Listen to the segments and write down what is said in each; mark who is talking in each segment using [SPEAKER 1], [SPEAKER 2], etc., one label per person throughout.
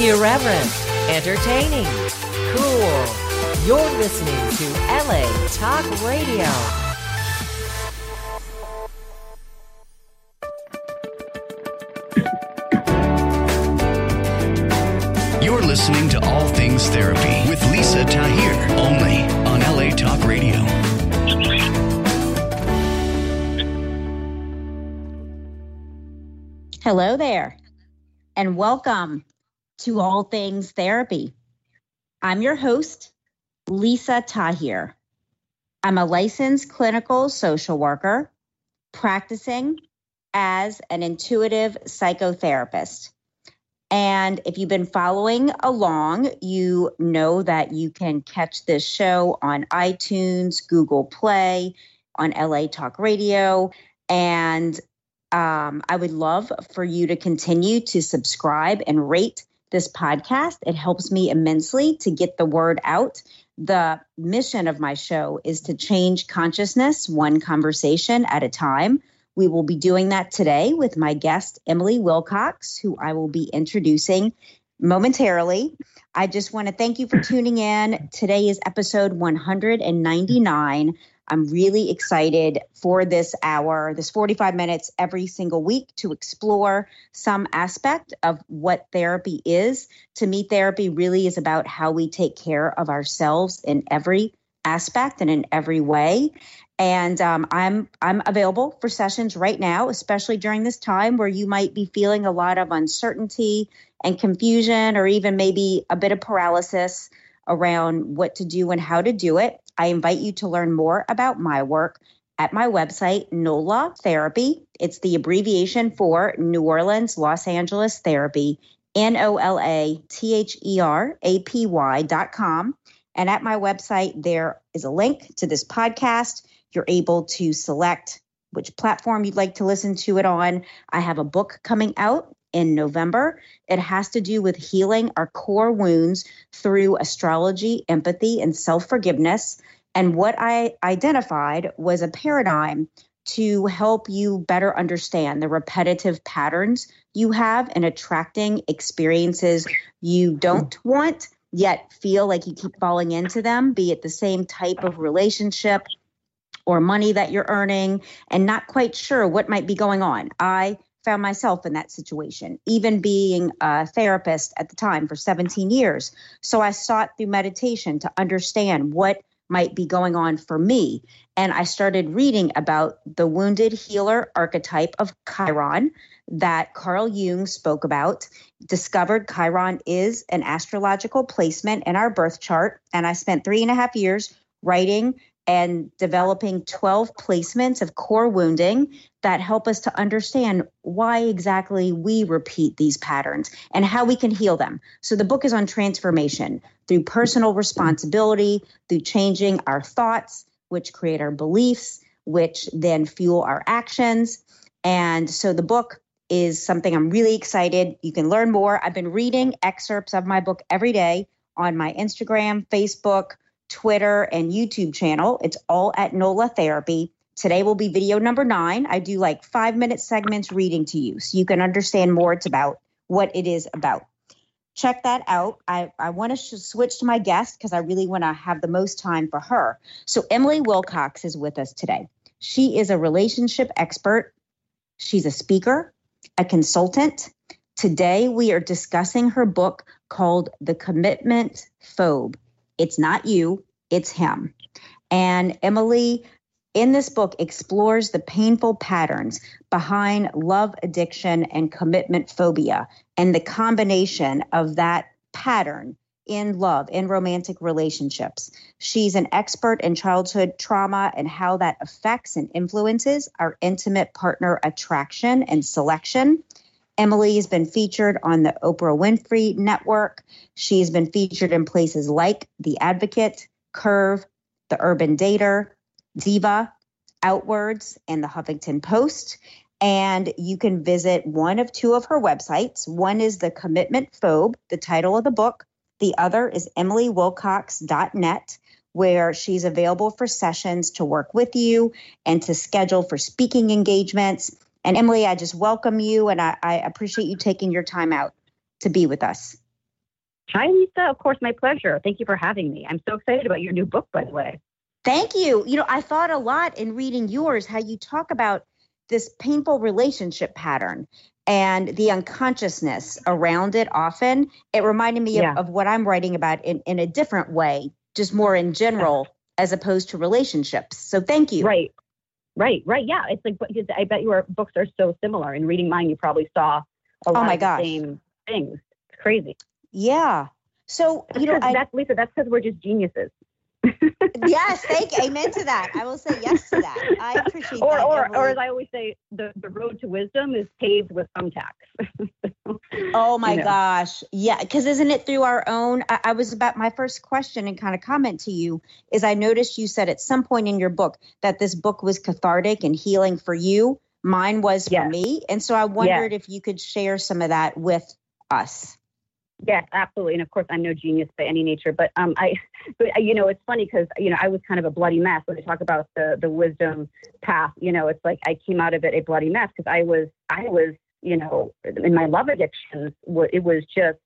[SPEAKER 1] Irreverent, entertaining, cool. You're listening to LA Talk Radio.
[SPEAKER 2] You're listening to All Things Therapy with Lisa Tahir, only on LA Talk Radio.
[SPEAKER 3] Hello there, and welcome to All Things Therapy. I'm your host, Lisa Tahir. I'm a licensed clinical social worker practicing as an intuitive psychotherapist. And if you've been following along, you know that you can catch this show on iTunes, Google Play, on LA Talk Radio. And um, I would love for you to continue to subscribe and rate this podcast. It helps me immensely to get the word out. The mission of my show is to change consciousness one conversation at a time. We will be doing that today with my guest, Emily Wilcox, who I will be introducing momentarily. I just want to thank you for tuning in. Today is episode 199. I'm really excited for this hour, this 45 minutes every single week to explore some aspect of what therapy is. To me, therapy really is about how we take care of ourselves in every aspect and in every way. And um, I'm I'm available for sessions right now, especially during this time where you might be feeling a lot of uncertainty and confusion, or even maybe a bit of paralysis around what to do and how to do it. I invite you to learn more about my work at my website, NOLA Therapy. It's the abbreviation for New Orleans, Los Angeles Therapy, N O L A T H E R A P Y dot com. And at my website, there is a link to this podcast. You're able to select which platform you'd like to listen to it on. I have a book coming out in November. It has to do with healing our core wounds through astrology, empathy, and self forgiveness. And what I identified was a paradigm to help you better understand the repetitive patterns you have in attracting experiences you don't want, yet feel like you keep falling into them, be it the same type of relationship or money that you're earning, and not quite sure what might be going on. I found myself in that situation, even being a therapist at the time for 17 years. So I sought through meditation to understand what might be going on for me. And I started reading about the wounded healer archetype of Chiron that Carl Jung spoke about. Discovered Chiron is an astrological placement in our birth chart. And I spent three and a half years writing and developing 12 placements of core wounding that help us to understand why exactly we repeat these patterns and how we can heal them. So the book is on transformation through personal responsibility, through changing our thoughts, which create our beliefs, which then fuel our actions. And so the book is something I'm really excited. You can learn more. I've been reading excerpts of my book every day on my Instagram, Facebook, Twitter, and YouTube channel. It's all at NOLA Therapy. Today will be video number nine. I do like five minute segments reading to you so you can understand more it's about what it is about. Check that out. I, I want to sh- switch to my guest because I really want to have the most time for her. So, Emily Wilcox is with us today. She is a relationship expert, she's a speaker, a consultant. Today, we are discussing her book called The Commitment Phobe it's not you, it's him. And Emily, in this book, explores the painful patterns behind love addiction and commitment phobia and the combination of that pattern in love, in romantic relationships. She's an expert in childhood trauma and how that affects and influences our intimate partner attraction and selection. Emily has been featured on the Oprah Winfrey Network. She's been featured in places like The Advocate, Curve, The Urban Dater, Diva, Outwards, and The Huffington Post. And you can visit one of two of her websites. One is The Commitment Phobe, the title of the book. The other is emilywilcox.net, where she's available for sessions to work with you and to schedule for speaking engagements and Emily, I just welcome you and I, I appreciate you taking your time out to be with us.
[SPEAKER 4] Hi, Lisa. Of course, my pleasure. Thank you for having me. I'm so excited about your new book, by the way.
[SPEAKER 3] Thank you. You know, I thought a lot in reading yours how you talk about this painful relationship pattern and the unconsciousness around it often. It reminded me
[SPEAKER 4] Yeah.
[SPEAKER 3] of, of what I'm writing about in, in a different way, just more in general, as opposed to relationships. So thank you.
[SPEAKER 4] Right. Right, right. Yeah. It's like, I bet your books are so similar. In reading mine, you probably saw a lot
[SPEAKER 3] Oh my
[SPEAKER 4] of the same things. It's crazy.
[SPEAKER 3] Yeah. So,
[SPEAKER 4] That's
[SPEAKER 3] you know, I,
[SPEAKER 4] that's, Lisa, that's because we're just geniuses.
[SPEAKER 3] Yes, thank you. Amen to that. I will say yes to that. I appreciate
[SPEAKER 4] or,
[SPEAKER 3] that.
[SPEAKER 4] or, or as I always say, the, the road to wisdom is paved with thumbtacks.
[SPEAKER 3] Oh my
[SPEAKER 4] you know.
[SPEAKER 3] gosh. Yeah. Because isn't it through our own? I, I was about my first question and kind of comment to you is I noticed you said at some point in your book that this book was cathartic and healing for you. Mine was for me. And so I wondered if you could share some of that with us.
[SPEAKER 4] Yes, absolutely. And of course, I'm no genius by any nature, but um, I, but you know, it's funny because you know I was kind of a bloody mess when I talk about the the wisdom path. You know, it's like I came out of it a bloody mess because I was I was you know in my love addictions. It was just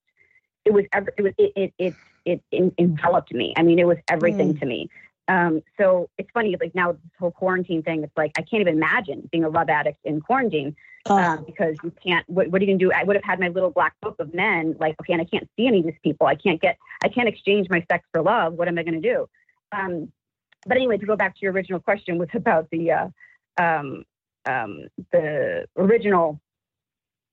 [SPEAKER 4] it was ever it was it it it, it enveloped me. I mean, it was everything to me. Um, so it's funny, like now this whole quarantine thing. It's like I can't even imagine being a love addict in quarantine um, because you can't. What, what are you gonna do? I would have had my little black book of men. Like, okay, and I can't see any of these people. I can't get. I can't exchange my sex for love. What am I gonna do? Um, but anyway, to go back to your original question was about the uh, um, um, the original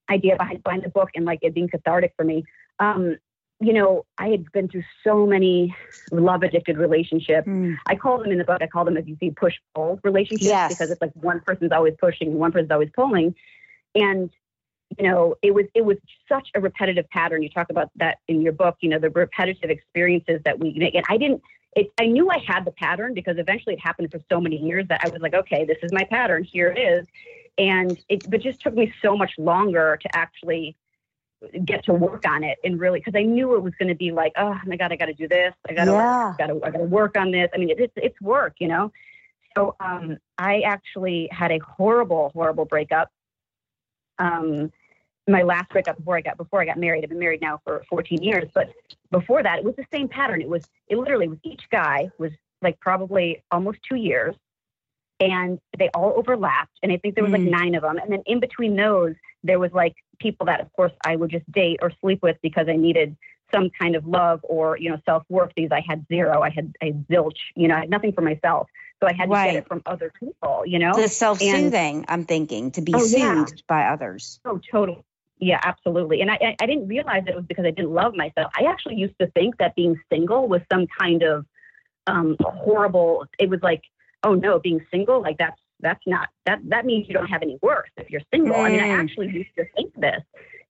[SPEAKER 4] idea behind behind the book and like it being cathartic for me. Um, you know, I had been through so many love addicted relationships.
[SPEAKER 3] Mm.
[SPEAKER 4] I call them in the book, I call them, as you see, push pull relationships
[SPEAKER 3] Yes.
[SPEAKER 4] because it's like one person's always pushing and one person's always pulling. And, you know, it was, it was such a repetitive pattern. You talk about that in your book, you know, the repetitive experiences that we make. And I didn't, it, I knew I had the pattern because eventually it happened for so many years that I was like, okay, this is my pattern. Here it is. And it, but just took me so much longer to actually get to work on it and really because I knew it was going to be like, oh my god, I got to do this, I got to,
[SPEAKER 3] Yeah.
[SPEAKER 4] got to, I got to work on this. I mean, it's it's work, you know. So um, I actually had a horrible, horrible breakup. Um, my last breakup before I got before I got married. I've been married now for 14 years, but before that, it was the same pattern. It was it literally was each guy was like probably almost two years, and they all overlapped. And I think there was like
[SPEAKER 3] Mm.
[SPEAKER 4] nine of them, and then in between those, there was like people that, of course, I would just date or sleep with because I needed some kind of love or you know self worth. These I had zero. I had I had zilch. You know, I had nothing for myself, so I had to
[SPEAKER 3] Right.
[SPEAKER 4] get it from other people. You know,
[SPEAKER 3] The self soothing, I'm thinking, to be
[SPEAKER 4] Oh, yeah.
[SPEAKER 3] soothed by others.
[SPEAKER 4] Oh, totally. Yeah, absolutely. And I, I- I didn't realize it was because I didn't love myself. I actually used to think that being single was some kind of um, horrible. It was like, oh no, being single, like that's that's not that that means you don't have any worth if you're single. I mean, I
[SPEAKER 3] Mm.
[SPEAKER 4] actually used to think this,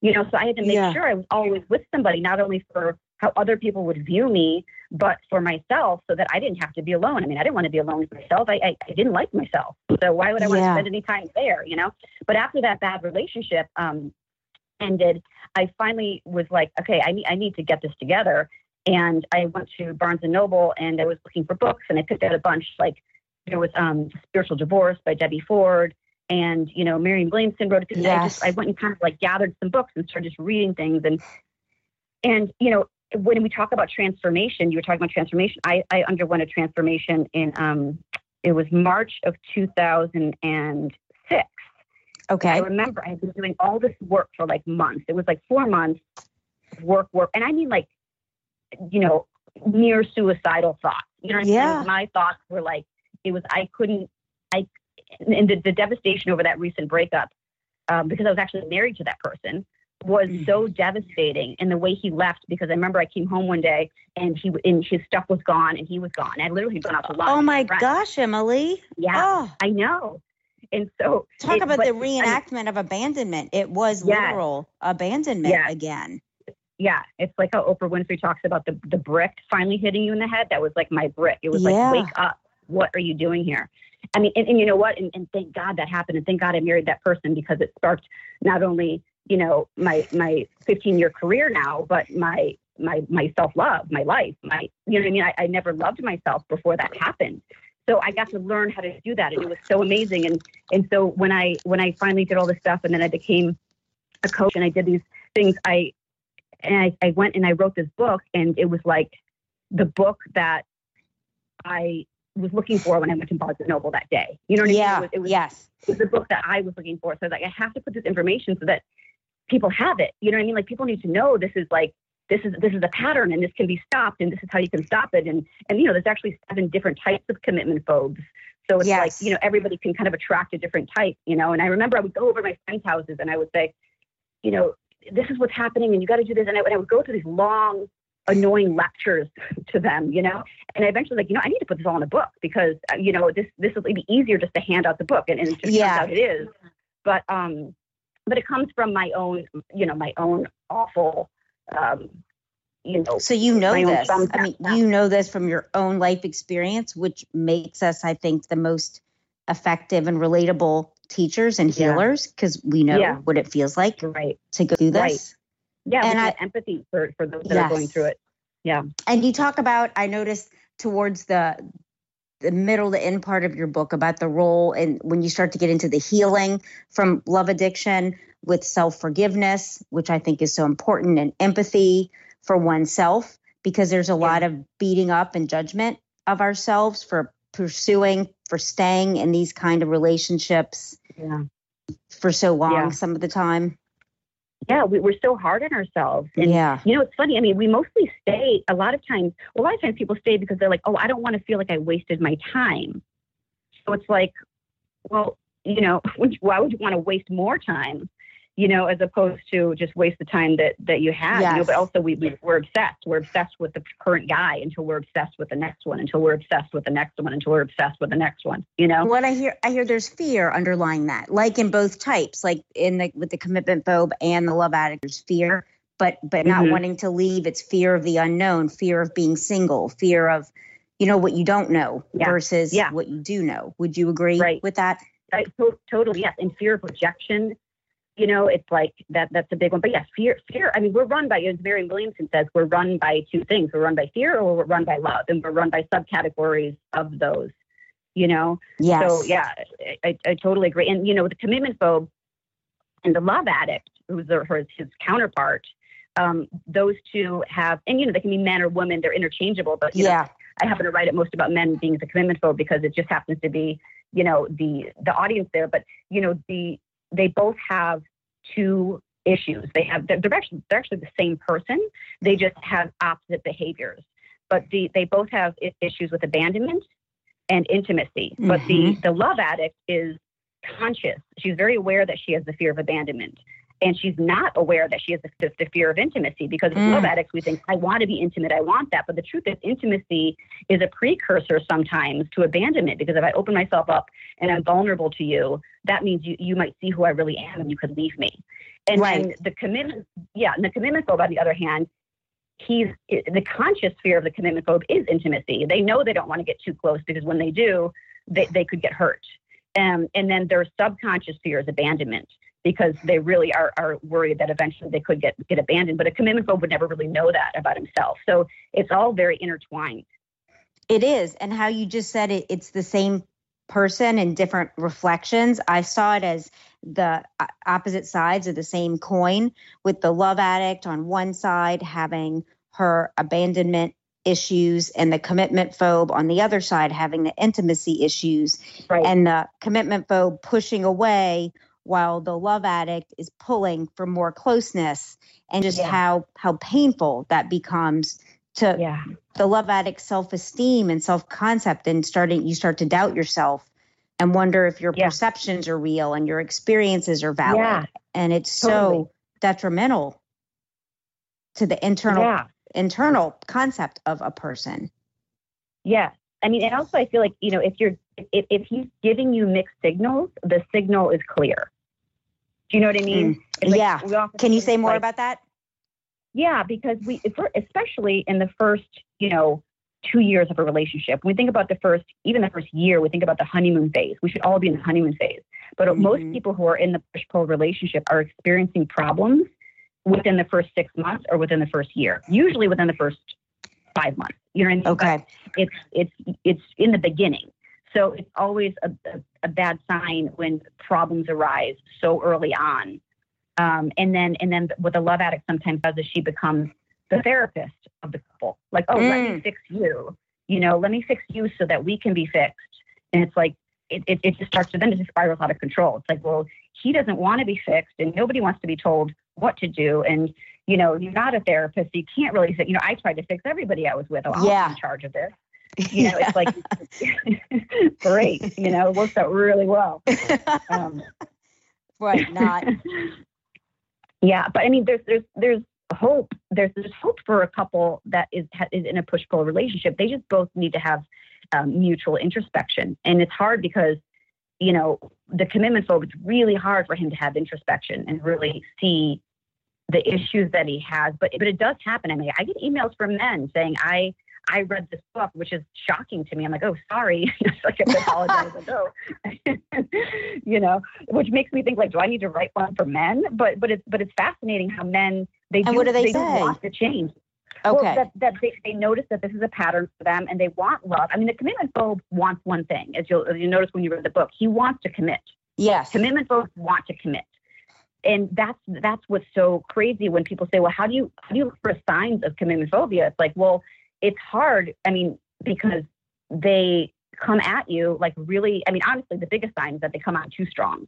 [SPEAKER 4] you know. So I had to make
[SPEAKER 3] Yeah.
[SPEAKER 4] sure I was always with somebody, not only for how other people would view me, but for myself, so that I didn't have to be alone. I mean, I didn't want to be alone with myself. I I, I didn't like myself, so why would I want to spend any time there, you know? But after that bad relationship, um, ended, I finally was like, okay, I need I need to get this together. And I went to Barnes and Noble and I was looking for books and I picked out a bunch. Like there was um Spiritual Divorce by Debbie Ford and you know Marianne Williamson wrote it. And I just
[SPEAKER 3] Yes.
[SPEAKER 4] I went and kind of like gathered some books and started just reading things and and you know when we talk about transformation, you were talking about transformation. I, I underwent a transformation in um it was March of 2006.
[SPEAKER 3] Okay.
[SPEAKER 4] I remember I had been doing all this work for like months. It was like four months of work, work. And I mean like, you know, near suicidal thoughts. You know what I'm
[SPEAKER 3] Yeah.
[SPEAKER 4] My thoughts were like, it was, I couldn't, I, and the, the devastation over that recent breakup, um, because I was actually married to that person, was
[SPEAKER 3] Mm.
[SPEAKER 4] so devastating. And the way he left, because I remember I came home one day and he, and his stuff was gone and he was gone. I literally gone out to lunch.
[SPEAKER 3] Oh my gosh, Emily.
[SPEAKER 4] Yeah,
[SPEAKER 3] Oh,
[SPEAKER 4] I know. And so
[SPEAKER 3] talk
[SPEAKER 4] it-
[SPEAKER 3] about
[SPEAKER 4] but-
[SPEAKER 3] the
[SPEAKER 4] I mean,
[SPEAKER 3] reenactment of abandonment. It was literal abandonment again.
[SPEAKER 4] yeah, it's like how Oprah Winfrey talks about the the brick finally hitting you in the head. That was like my brick. It was
[SPEAKER 3] Yeah.
[SPEAKER 4] like, wake up. What are you doing here? I mean, and, and you know what? And, and thank God that happened. And thank God I married that person because it sparked not only you know my my 15 year career now, but my my my self love, my life, my you know what I mean. I, I never loved myself before that happened. So I got to learn how to do that, and it was so amazing. And and so when I when I finally did all this stuff, and then I became a coach, and I did these things, I and I, I went and I wrote this book, and it was like the book that I was looking for when I went to Barnes and Noble that day. You know what
[SPEAKER 3] yeah,
[SPEAKER 4] I mean? It was, it was,
[SPEAKER 3] yes.
[SPEAKER 4] It was the book that I was looking for. So I was like, I have to put this information so that people have it. You know what I mean? Like people need to know this is like this is this is a pattern and this can be stopped and this is how you can stop it. And and you know, there's actually seven different types of commitment phobes. So it's
[SPEAKER 3] Yes.
[SPEAKER 4] like, you know, everybody can kind of attract a different type, you know. And I remember I would go over my friends' houses and I would say, you know, this is what's happening and you got to do this. And I, and I would go through these long, annoying lectures to them, you know. And I eventually like, you know, I need to put this all in a book because, uh, you know, this this will be easier just to hand out the book. And, and it just
[SPEAKER 3] Yeah.
[SPEAKER 4] turns out it is. But um, but it comes from my own, you know, my own awful, um, you know,
[SPEAKER 3] So you know this. I mean, you know this from your own life experience, which makes us, I think, the most effective and relatable teachers and healers because we know
[SPEAKER 4] Yeah.
[SPEAKER 3] what it feels like
[SPEAKER 4] right.
[SPEAKER 3] to go through
[SPEAKER 4] Right. Yeah,
[SPEAKER 3] And I-
[SPEAKER 4] empathy for, for those that are going through it. Yeah.
[SPEAKER 3] And you talk about, I noticed towards the the middle to end part of your book about the role and when you start to get into the healing from love addiction with self forgiveness, which I think is so important, and empathy for oneself, because there's a lot of beating up and judgment of ourselves for pursuing, for staying in these kind of relationships
[SPEAKER 4] Yeah.
[SPEAKER 3] for so long,
[SPEAKER 4] Yeah.
[SPEAKER 3] some of the time.
[SPEAKER 4] Yeah. We, we're so hard on ourselves. And
[SPEAKER 3] yeah.
[SPEAKER 4] You know, it's funny. I mean, we mostly stay a lot of times. A lot of times, people stay because they're like, "Oh, I don't want to feel like I wasted my time." So it's like, well, you know, why would you want to waste more time? You know, as opposed to just waste the time that that you have. You know, but also we, we we're obsessed. We're obsessed with the current guy until we're obsessed with the next one. Until we're obsessed with the next one. Until we're obsessed with the next one. You know.
[SPEAKER 3] What I hear, I hear there's fear underlying that, like in both types, like in the with the commitment phobe and the love addict, there's fear, but but not
[SPEAKER 4] Mhm.
[SPEAKER 3] wanting to leave. It's fear of the unknown, fear of being single, fear of, you know, what you don't know
[SPEAKER 4] Yeah.
[SPEAKER 3] versus
[SPEAKER 4] Yeah.
[SPEAKER 3] what you do know. Would you agree
[SPEAKER 4] Right.
[SPEAKER 3] with that?
[SPEAKER 4] I, to- totally yes and fear of rejection you know it's like that that's a big one but yes fear fear i mean we're run by as Marianne williamson says we're run by two things we're run by fear or we're run by love and we're run by subcategories of those you know
[SPEAKER 3] Yes.
[SPEAKER 4] so yeah I, I totally agree and you know the commitment phobe and the love addict who's the, her, his counterpart um, those two have and you know they can be men or women they're interchangeable but you know,
[SPEAKER 3] Yeah.
[SPEAKER 4] I happen to write it most about men being the commitment phobe because it just happens to be, you know, the the audience there. But you know, the they both have two issues. They have they're, they're actually they're actually the same person. They just have opposite behaviors. But the they both have issues with abandonment and intimacy. But the the love addict is conscious. She's very aware that she has the fear of abandonment. And she's not aware that she has the, the, fear of intimacy because
[SPEAKER 3] Mm.
[SPEAKER 4] love addicts, we think, I want to be intimate. I want that. But the truth is, intimacy is a precursor sometimes to abandonment because if I open myself up and I'm vulnerable to you, that means you, you might see who I really am and you could leave me. And,
[SPEAKER 3] Right.
[SPEAKER 4] and the commitment, yeah, and the commitment phobe, on the other hand, he's the conscious fear of the commitment phobe is intimacy. They know they don't want to get too close because when they do, they, they could get hurt. Um, and then their subconscious fear is abandonment because they really are, are worried that eventually they could get, get abandoned. But a commitment phobe would never really know that about himself. So it's all very intertwined.
[SPEAKER 3] It is. And how you just said it, it's the same person in different reflections. I saw it as the opposite sides of the same coin, with the love addict on one side having her abandonment issues and the commitment phobe on the other side having the intimacy issues
[SPEAKER 4] Right.
[SPEAKER 3] and the commitment phobe pushing away while the love addict is pulling for more closeness and just
[SPEAKER 4] Yeah.
[SPEAKER 3] how how painful that becomes to
[SPEAKER 4] yeah.
[SPEAKER 3] The love addict self-esteem and self-concept and starting you start to doubt yourself and wonder if your
[SPEAKER 4] Yeah.
[SPEAKER 3] perceptions are real and your experiences are valid
[SPEAKER 4] Yeah.
[SPEAKER 3] and it's
[SPEAKER 4] Totally.
[SPEAKER 3] so detrimental to the internal
[SPEAKER 4] Yeah.
[SPEAKER 3] internal concept of a person
[SPEAKER 4] Yeah. I mean, and also I feel like, you know, if you're, if, if he's giving you mixed signals, the signal is clear. Do you know what I mean? Mm. It's like
[SPEAKER 3] yeah can you say more
[SPEAKER 4] like,
[SPEAKER 3] about that
[SPEAKER 4] Yeah, because we, if we're, especially in the first, you know, two years of a relationship, when we think about the first, even the first year, we think about the honeymoon phase. We should all be in the honeymoon phase. But most
[SPEAKER 3] Mhm.
[SPEAKER 4] people who are in the push pull relationship are experiencing problems within the first six months or within the first year, usually within the first five months. You know what I mean? But
[SPEAKER 3] okay
[SPEAKER 4] it's it's it's in the beginning. So it's always a, a, a bad sign when problems arise so early on Um, and then and then what the love addict sometimes does is she becomes the therapist of the couple. Like, oh, mm. let me mm. fix you. You know, let me fix you so that we can be fixed. And it's like it, it, it just starts to then just spirals out of control. It's like, well, he doesn't want to be fixed and nobody wants to be told what to do. And, you know, you're not a therapist. You can't really say, you know, I tried to fix everybody I was with. Oh, yeah. I'm in charge of this. You know, it's like great. You know, it works out really well. Um,
[SPEAKER 3] right. Not.
[SPEAKER 4] Yeah, but I mean, there's there's there's hope. There's there's hope for a couple that is is in a push pull relationship. They just both need to have um, mutual introspection, and it's hard because you know the commitment phobe. It's really hard for him to have introspection and really see the issues that he has. But but it does happen. I mean, I get emails from men saying I I read this book, which is shocking to me. I'm like, oh, sorry. like, I apologize. like, oh, you know, which makes me think like, do I need to write one for men? But but it's but it's fascinating how men they
[SPEAKER 3] and
[SPEAKER 4] do,
[SPEAKER 3] what do they,
[SPEAKER 4] they
[SPEAKER 3] say?
[SPEAKER 4] want to change.
[SPEAKER 3] Okay.
[SPEAKER 4] Well, that, that they, they notice that this is a pattern for them and they want love. I mean, the commitment phobe wants one thing, as you'll, you notice when you read the book, he wants to commit.
[SPEAKER 3] Yes.
[SPEAKER 4] Commitment phobes want to commit. And that's that's what's so crazy when people say, well, how do you how do you look for signs of commitment phobia? It's like, well, it's hard. I mean, because they come at you like really. I mean, honestly, the biggest sign is that they come out too strong.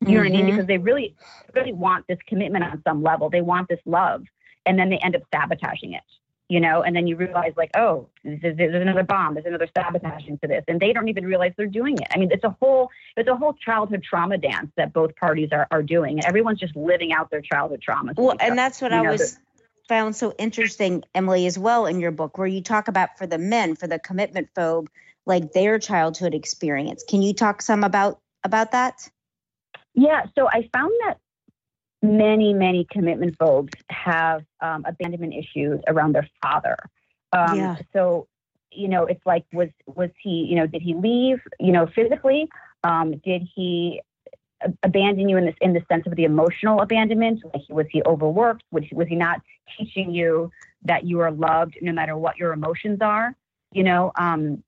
[SPEAKER 4] You know mm-hmm. what I mean? Mm-hmm. Because they really, really want this commitment on some level. They want this love, and then they end up sabotaging it. You know, and then you realize like, oh, there's, there's another bomb. There's another sabotaging to this, and they don't even realize they're doing it. I mean, it's a whole, it's a whole childhood trauma dance that both parties are are doing, and everyone's just living out their childhood trauma.
[SPEAKER 3] Well, and that's what I know, was found so interesting, Emily, as well in your book, where you talk about for the men, for the commitment phobe, like their childhood experience. Can you talk some about about that?
[SPEAKER 4] Yeah, so I found that many, many commitment phobes have um, abandonment issues around their father. Um, yeah. So, you know, it's like, was was he, you know, did he leave, you know, physically? Um, did he abandon you in this in the sense of the emotional abandonment? Like was he overworked? Was he, was he not teaching you that you are loved no matter what your emotions are? You know, um,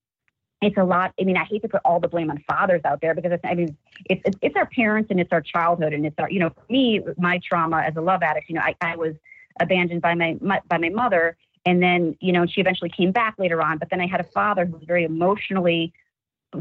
[SPEAKER 4] it's a lot. I mean, I hate to put all the blame on fathers out there because it's, I mean, it's, it's, it's our parents and it's our childhood and it's our, you know, for me, my trauma as a love addict, you know, I, I was abandoned by my, my by my mother, and then you know she eventually came back later on. But then I had a father who was very emotionally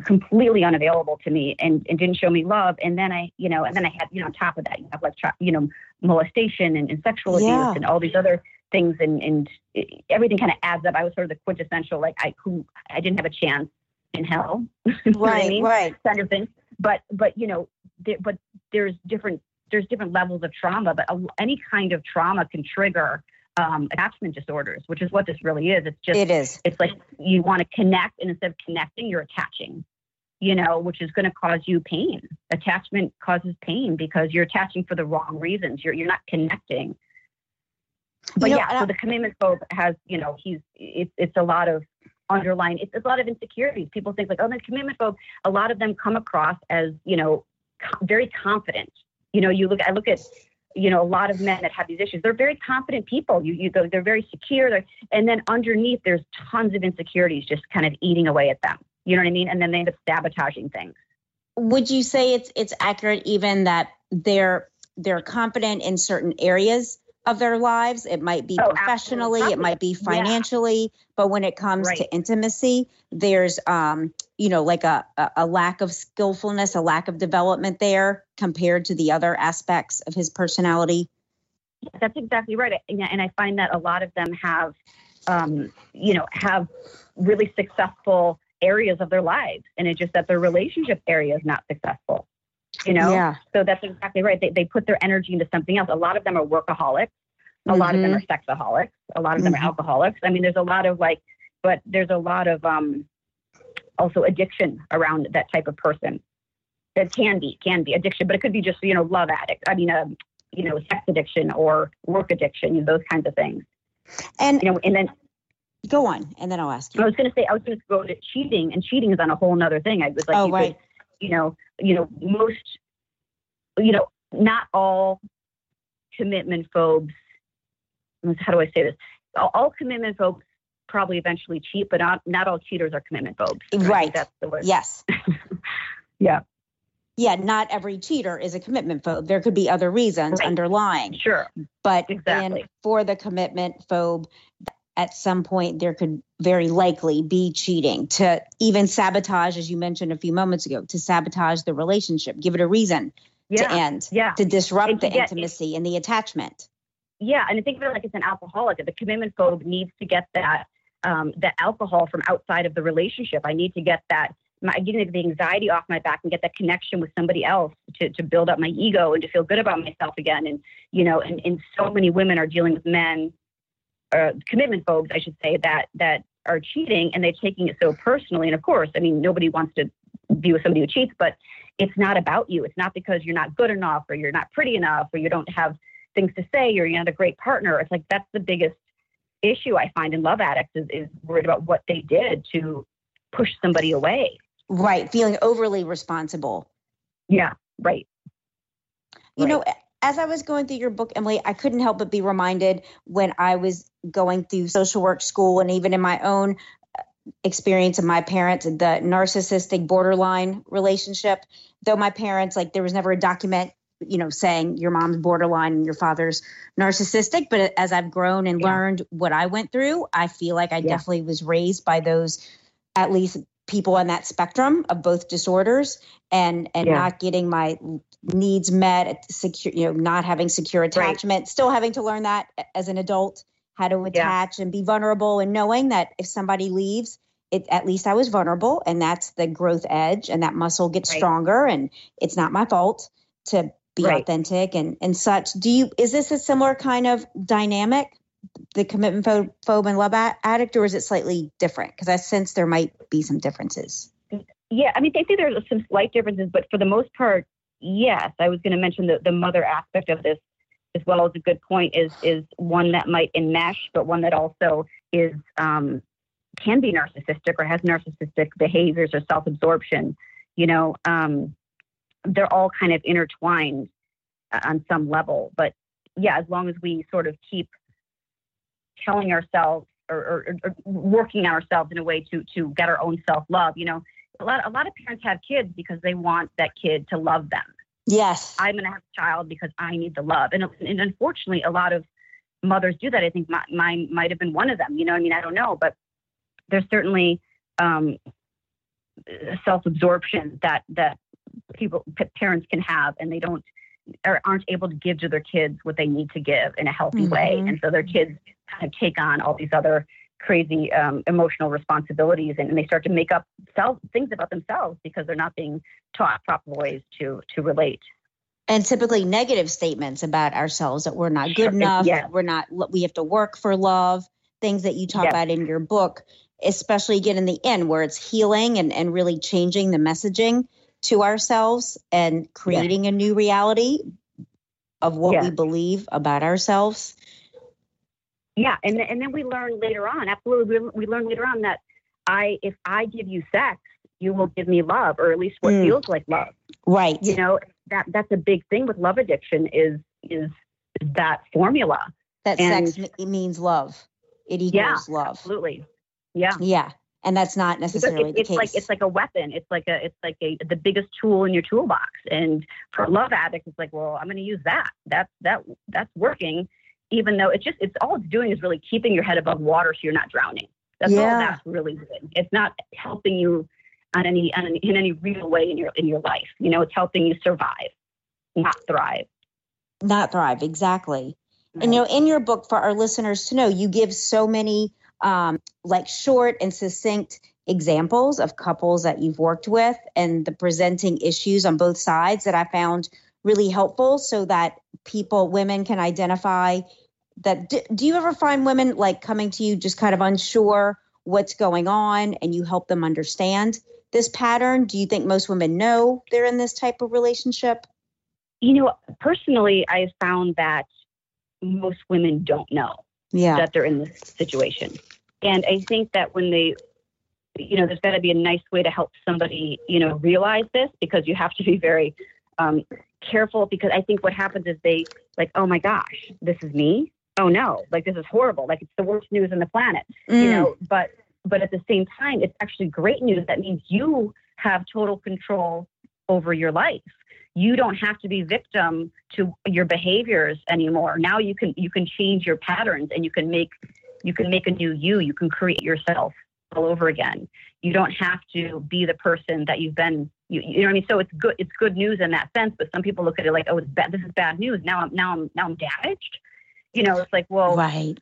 [SPEAKER 4] completely unavailable to me and, and didn't show me love. And then I, you know, and then I had, you know, on top of that, you have like, you know, molestation and, and sexual abuse yeah. and all these other things. And, and it, everything kind of adds up. I was sort of the quintessential, like I, who I didn't have a chance in hell.
[SPEAKER 3] right. I mean? Right.
[SPEAKER 4] Kind of thing. But, but, you know, there, but there's different, there's different levels of trauma, but a, any kind of trauma can trigger um, attachment disorders, which is what this really is. It's just,
[SPEAKER 3] it is.
[SPEAKER 4] It's like you want to connect, and instead of connecting, you're attaching, you know, which is going to cause you pain. Attachment causes pain because you're attaching for the wrong reasons. You're, you're not connecting. But you know, yeah, so the commitment phobe has, you know, he's, it's, it's a lot of underlying, it's, it's a lot of insecurities. People think like, oh, the commitment phobe, a lot of them come across as, you know, very confident. You know, you look, I look at, you know, a lot of men that have these issues, they're very confident people. You, you go, they're very secure. They're, and then underneath, there's tons of insecurities just kind of eating away at them. You know what I mean? And then they end up sabotaging things.
[SPEAKER 3] Would you say it's it's accurate even that they're they're confident in certain areas of their lives? It might be oh, professionally, absolutely. it might be financially, yeah. but when it comes right. to intimacy, there's um you know like a, a lack of skillfulness a lack of development there compared to the other aspects of his personality
[SPEAKER 4] that's exactly right and i find that a lot of them have um, you know have really successful areas of their lives and it's just that their relationship area is not successful you know
[SPEAKER 3] yeah.
[SPEAKER 4] so that's exactly right they, they put their energy into something else a lot of them are workaholics a mm-hmm. lot of them mm-hmm. are sexaholics a lot of them mm-hmm. are alcoholics i mean there's a lot of like but there's a lot of um also addiction around that type of person. It can be, can be addiction, but it could be just, you know, love addict. I mean, um, you know, sex addiction or work addiction, you know, those kinds of things.
[SPEAKER 3] And,
[SPEAKER 4] you know, and then
[SPEAKER 3] go on, and then I'll ask you.
[SPEAKER 4] I was going to say, I was going to go to cheating, and cheating is on a whole nother thing. I was like,
[SPEAKER 3] oh, right. Could,
[SPEAKER 4] you know, you know, most, you know, not all commitment phobes. How do I say this? All, all commitment phobes probably eventually cheat, but not not all cheaters are commitment phobes.
[SPEAKER 3] Right.
[SPEAKER 4] That's the word.
[SPEAKER 3] Yes.
[SPEAKER 4] yeah.
[SPEAKER 3] yeah, not every cheater is a commitment phobe. There could be other reasons
[SPEAKER 4] Right.
[SPEAKER 3] underlying.
[SPEAKER 4] Sure.
[SPEAKER 3] But
[SPEAKER 4] Exactly.
[SPEAKER 3] for the commitment phobe, at some point there could very likely be cheating to even sabotage, as you mentioned a few moments ago, to sabotage the relationship, give it a reason to end,
[SPEAKER 4] Yeah.
[SPEAKER 3] to disrupt
[SPEAKER 4] to
[SPEAKER 3] the
[SPEAKER 4] get-
[SPEAKER 3] intimacy and the attachment.
[SPEAKER 4] Yeah, and I think of it like it's an alcoholic. The commitment phobe needs to get that um, that alcohol from outside of the relationship. I need to get that my getting the anxiety off my back and get that connection with somebody else to to build up my ego and to feel good about myself again. And you know, and, and so many women are dealing with men, uh, commitment phobes, I should say, that that are cheating and they're taking it so personally. And of course, I mean, nobody wants to be with somebody who cheats, but it's not about you. It's not because you're not good enough or you're not pretty enough or you don't have things to say or you're not a great partner. It's like that's the biggest issue I find in love addicts is, is worried about what they did to push somebody away.
[SPEAKER 3] Right. Feeling overly responsible.
[SPEAKER 4] Yeah, right.
[SPEAKER 3] You know, as I was going through your book, Emily, I couldn't help but be reminded when I was going through social work school and even in my own uh, experience of my parents, the narcissistic borderline relationship. Though my parents, like, there was never a document, you know, saying your mom's borderline and your father's narcissistic. But as I've grown and
[SPEAKER 4] Yeah.
[SPEAKER 3] learned what I went through, I feel like I
[SPEAKER 4] Yeah.
[SPEAKER 3] definitely was raised by those, at least people on that spectrum of both disorders and and
[SPEAKER 4] Yeah.
[SPEAKER 3] not getting my needs met secure you know not having secure attachment still having to learn that as an adult how to attach and be vulnerable and knowing that if somebody leaves it at least i was vulnerable and that's the growth edge and that muscle gets
[SPEAKER 4] Right.
[SPEAKER 3] stronger and it's not my fault to be
[SPEAKER 4] Right.
[SPEAKER 3] authentic and and such. Do you is this a similar kind of dynamic the commitment pho- phobe and love addict or is it slightly different? Because i sense there might be some differences.
[SPEAKER 4] Yeah, I mean, I think there's some slight differences, but for the most part, yes. I was going to mention the, the mother aspect of this as well as a good point is is one that might enmesh, but one that also is um, can be narcissistic or has narcissistic behaviors or self absorption. You know, um, they're all kind of intertwined uh, on some level. But yeah, as long as we sort of keep telling ourselves or, or, or working on ourselves in a way to to get our own self love, you know, a lot a lot of parents have kids because they want that kid to love them.
[SPEAKER 3] yes
[SPEAKER 4] I'm going to have a child because I need the love, and, and unfortunately, a lot of mothers do that. I think my, mine might have been one of them. You know, I mean, I don't know, but there's certainly um, self-absorption that that people parents can have, and they don't or aren't able to give to their kids what they need to give in a healthy way,
[SPEAKER 3] Mhm.
[SPEAKER 4] and so their kids kind of take on all these other crazy um, emotional responsibilities, and, and they start to make up self things about themselves because they're not being taught proper ways to to relate.
[SPEAKER 3] and typically negative statements about ourselves that we're not
[SPEAKER 4] Sure,
[SPEAKER 3] good enough
[SPEAKER 4] yeah.
[SPEAKER 3] we're not we have to work for love things that you talk
[SPEAKER 4] Yes.
[SPEAKER 3] about in your book especially again in the end where it's healing and, and really changing the messaging to ourselves and creating a new reality of what we believe about ourselves
[SPEAKER 4] Yeah, and then, and then we learn later on. Absolutely, we, we learn later on that I, if I give you sex, you will give me love, or at least what
[SPEAKER 3] Mm.
[SPEAKER 4] feels like love.
[SPEAKER 3] right
[SPEAKER 4] You know, that that's a big thing with love addiction is is that formula.
[SPEAKER 3] that
[SPEAKER 4] and-
[SPEAKER 3] sex me- means love it equals
[SPEAKER 4] Yeah,
[SPEAKER 3] love
[SPEAKER 4] Absolutely. Yeah.
[SPEAKER 3] yeah and that's not necessarily
[SPEAKER 4] it's
[SPEAKER 3] case
[SPEAKER 4] like it's like a weapon. It's like a it's like a the biggest tool in your toolbox. And for love addicts, it's like, well, I'm going to use that. That's that that's working. Even though it's just it's all it's doing is really keeping your head above water so you're not drowning. That's all that's really doing. It's not helping you on any, on any in any real way in your in your life. You know, it's helping you survive, not thrive.
[SPEAKER 3] not thrive exactly And you know, in your book, for our listeners to know, you give so many um, like short and succinct examples of couples that you've worked with and the presenting issues on both sides that I found really helpful so that people, women can identify that. Do, do you ever find women like coming to you just kind of unsure what's going on and you help them understand this pattern? Do you think most women know they're in this type of relationship?
[SPEAKER 4] You know, personally, I have found that most women don't know.
[SPEAKER 3] Yeah.
[SPEAKER 4] that they're in this situation. And I think that when they, you know, there's got to be a nice way to help somebody, you know, realize this because you have to be very um, careful because I think what happens is they like, oh my gosh, this is me. Oh no, like this is horrible. Like it's the worst news on the planet, you
[SPEAKER 3] Mm.
[SPEAKER 4] know. But but at the same time, it's actually great news. That means you have total control over your life. You don't have to be victim to your behaviors anymore. Now you can you can change your patterns and you can make you can make a new you. You can create yourself all over again. You don't have to be the person that you've been. You, you know what I mean? So it's good. It's good news in that sense. But some people look at it like, oh, it's bad. This is bad news. Now I'm now I'm now I'm damaged. You know, it's like, well,
[SPEAKER 3] right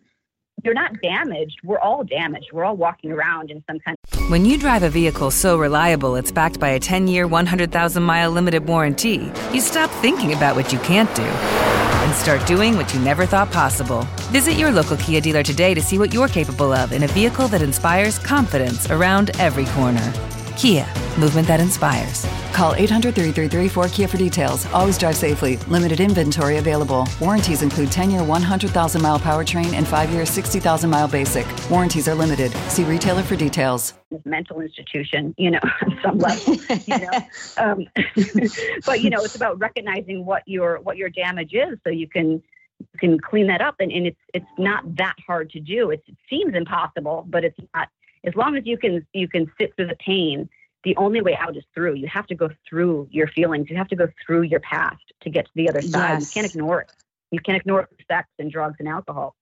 [SPEAKER 4] you're not damaged. We're all damaged. We're all walking around in some kind
[SPEAKER 5] of. When you drive a vehicle so reliable it's backed by a 10 year, 100,000 mile limited warranty, you stop thinking about what you can't do and start doing what you never thought possible. Visit your local Kia dealer today to see what you're capable of in a vehicle that inspires confidence around every corner. Kia, movement that inspires.
[SPEAKER 6] Call 800 333 4KIA for details. Always drive safely. Limited inventory available. Warranties include 10 year 100,000 mile powertrain and 5 year 60,000 mile basic. Warranties are limited. See retailer for details.
[SPEAKER 4] Mental institution, you know, on some level, you know. Um, but you know, it's about recognizing what your what your damage is, so you can you can clean that up. And, and it's it's not that hard to do. It's, it seems impossible, but it's not. As long as you can you can sit through the pain the only way out is through. You have to go through your feelings. You have to go through your past to get to the other side. Yes. You can't ignore it. You can't ignore sex and drugs and alcohol.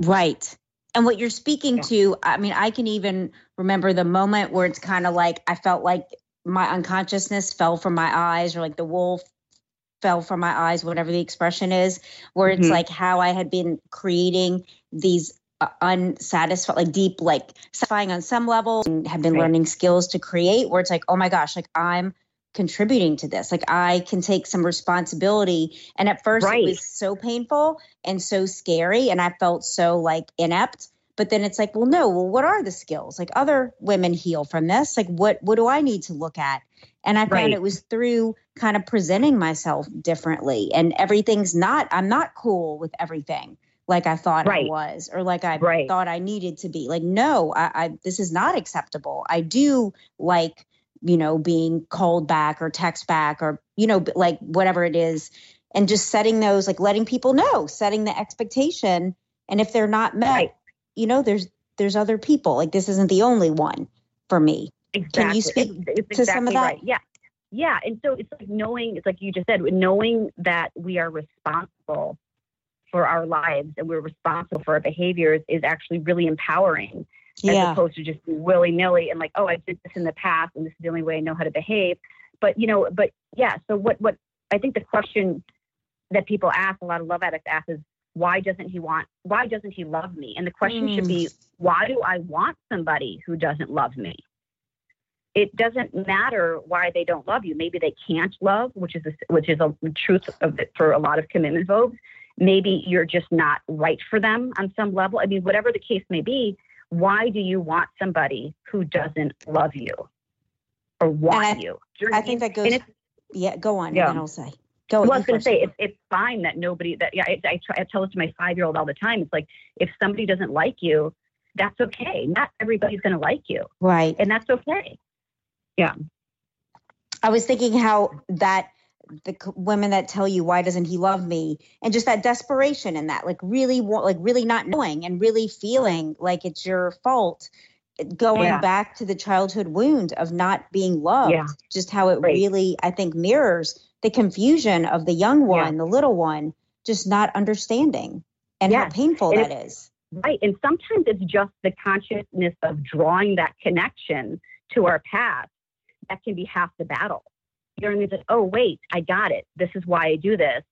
[SPEAKER 3] Right. And what you're speaking yeah. to, I mean, I can even remember the moment where it's kind of like I felt like my unconsciousness fell from my eyes or like the wolf fell from my eyes, whatever the expression is, where it's mm-hmm. like how I had been creating these Uh, unsatisfied, like deep, like satisfying on some level, and have been right. learning skills to create where it's like, oh my gosh, like I'm contributing to this. Like I can take some responsibility. And at first right. it was so painful and so scary. And I felt so like inept. But then it's like, well, no, well, what are the skills? Like other women heal from this. Like what what do I need to look at? And I found right. it was through kind of presenting myself differently. And everything's not, I'm not cool with everything like I thought right. I was or like I right. thought I needed to be. Like, no, I, I this is not acceptable. I do like, you know, being called back or text back or, you know, like whatever it is. And just setting those, like letting people know, setting the expectation. And if they're not met, right. you know, there's there's other people. Like this isn't the only one for me.
[SPEAKER 4] Exactly.
[SPEAKER 3] Can you speak
[SPEAKER 4] it's, it's
[SPEAKER 3] to
[SPEAKER 4] exactly
[SPEAKER 3] some of that?
[SPEAKER 4] Right. Yeah. Yeah. And so it's like knowing, it's like you just said, knowing that we are responsible for our lives and we're responsible for our behaviors is actually really empowering yeah. as opposed to just willy nilly and like, oh, I did this in the past and this is the only way I know how to behave. But, you know, but yeah, so what, what I think the question that people ask, a lot of love addicts ask is, why doesn't he want, why doesn't he love me? And the question mm. should be, mm. why do I want somebody who doesn't love me? it doesn't matter why they don't love you. Maybe they can't love, which is a, which is a truth of it for a lot of commitment phobes maybe you're just not right for them on some level. I mean, whatever the case may be, why do you want somebody who doesn't love you or want
[SPEAKER 3] I,
[SPEAKER 4] you?
[SPEAKER 3] I think that goes. Yeah, go on. Yeah. And I'll say. Go.
[SPEAKER 4] Well, I was going to say it's, it's fine that nobody that yeah I, I, try, I tell it to my five year old all the time. It's like if somebody doesn't like you, that's okay. Not everybody's going to like you,
[SPEAKER 3] right?
[SPEAKER 4] And that's okay. Yeah.
[SPEAKER 3] I was thinking how that the women that tell you why doesn't he love me and just that desperation in that like really like really not knowing and really feeling like it's your fault going yeah. back to the childhood wound of not being loved yeah. just how it right. really i think mirrors the confusion of the young one yeah. the little one just not understanding and how painful and that is
[SPEAKER 4] right and sometimes it's just the consciousness of drawing that connection to our past that can be half the battle you know what I mean? It's like, oh wait, I got it. This is why I do this.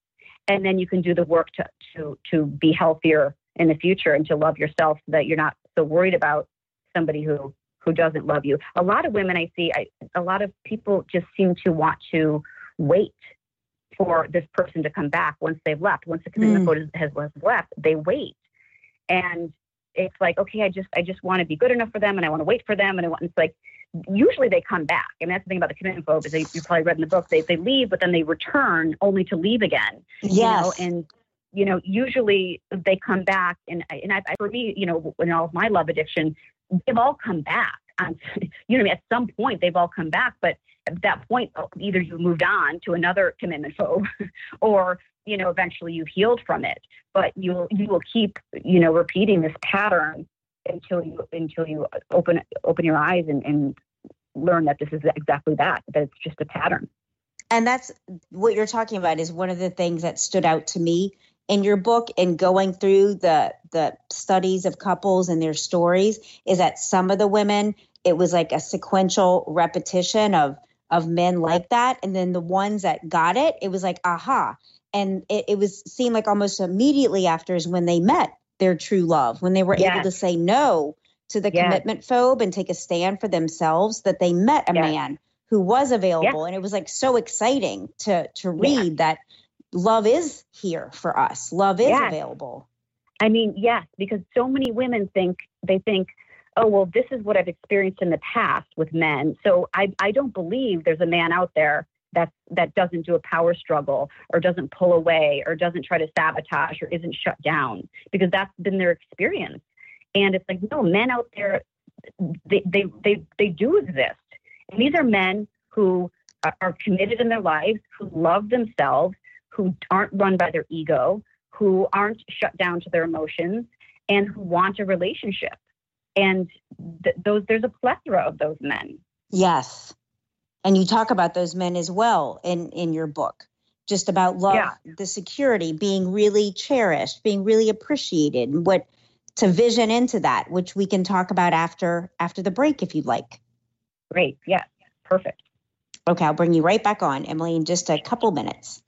[SPEAKER 4] And then you can do the work to to to be healthier in the future and to love yourself so that you're not so worried about somebody who who doesn't love you. A lot of women I see, I, a lot of people just seem to want to wait for this person to come back once they've left. Once the commitment mm. has, has left, they wait. And it's like, okay, I just I just want to be good enough for them and I want to wait for them and I want, it's like usually they come back. And that's the thing about the commitment phobe is they, you probably read in the book, they, they leave, but then they return only to leave again.
[SPEAKER 3] Yes.
[SPEAKER 4] You know? And, you know, usually they come back. And, and I, for me, you know, in all of my love addiction, they've all come back. Um, you know, I mean? at some point they've all come back, but at that point, either you moved on to another commitment phobe or, you know, eventually you healed from it, but you'll, you will keep, you know, repeating this pattern until you until you open open your eyes and, and learn that this is exactly that, that it's just a pattern.
[SPEAKER 3] And that's what you're talking about is one of the things that stood out to me in your book and going through the the studies of couples and their stories is that some of the women it was like a sequential repetition of of men like that and then the ones that got it it was like aha and it, it was seemed like almost immediately after is when they met their true love when they were yes. able to say no to the yes. commitment phobe and take a stand for themselves that they met a yes. man who was available and it was like so exciting to to read that love is here for us love is available
[SPEAKER 4] i mean yes because so many women think they think oh well this is what i've experienced in the past with men. So i i don't believe there's a man out there that that doesn't do a power struggle or doesn't pull away or doesn't try to sabotage or isn't shut down because that's been their experience. And it's like no men out there they they they, they do exist. And these are men who are committed in their lives who love themselves who aren't run by their ego who aren't shut down to their emotions and who want a relationship and th- those there's a plethora of those men.
[SPEAKER 3] Yes. And you talk about those men as well in in your book just about love yeah. the security being really cherished being really appreciated and what to vision into that which we can talk about after after the break if you'd like.
[SPEAKER 4] Great. Yeah. Perfect.
[SPEAKER 3] Okay i'll bring you right back on emily in just a couple minutes.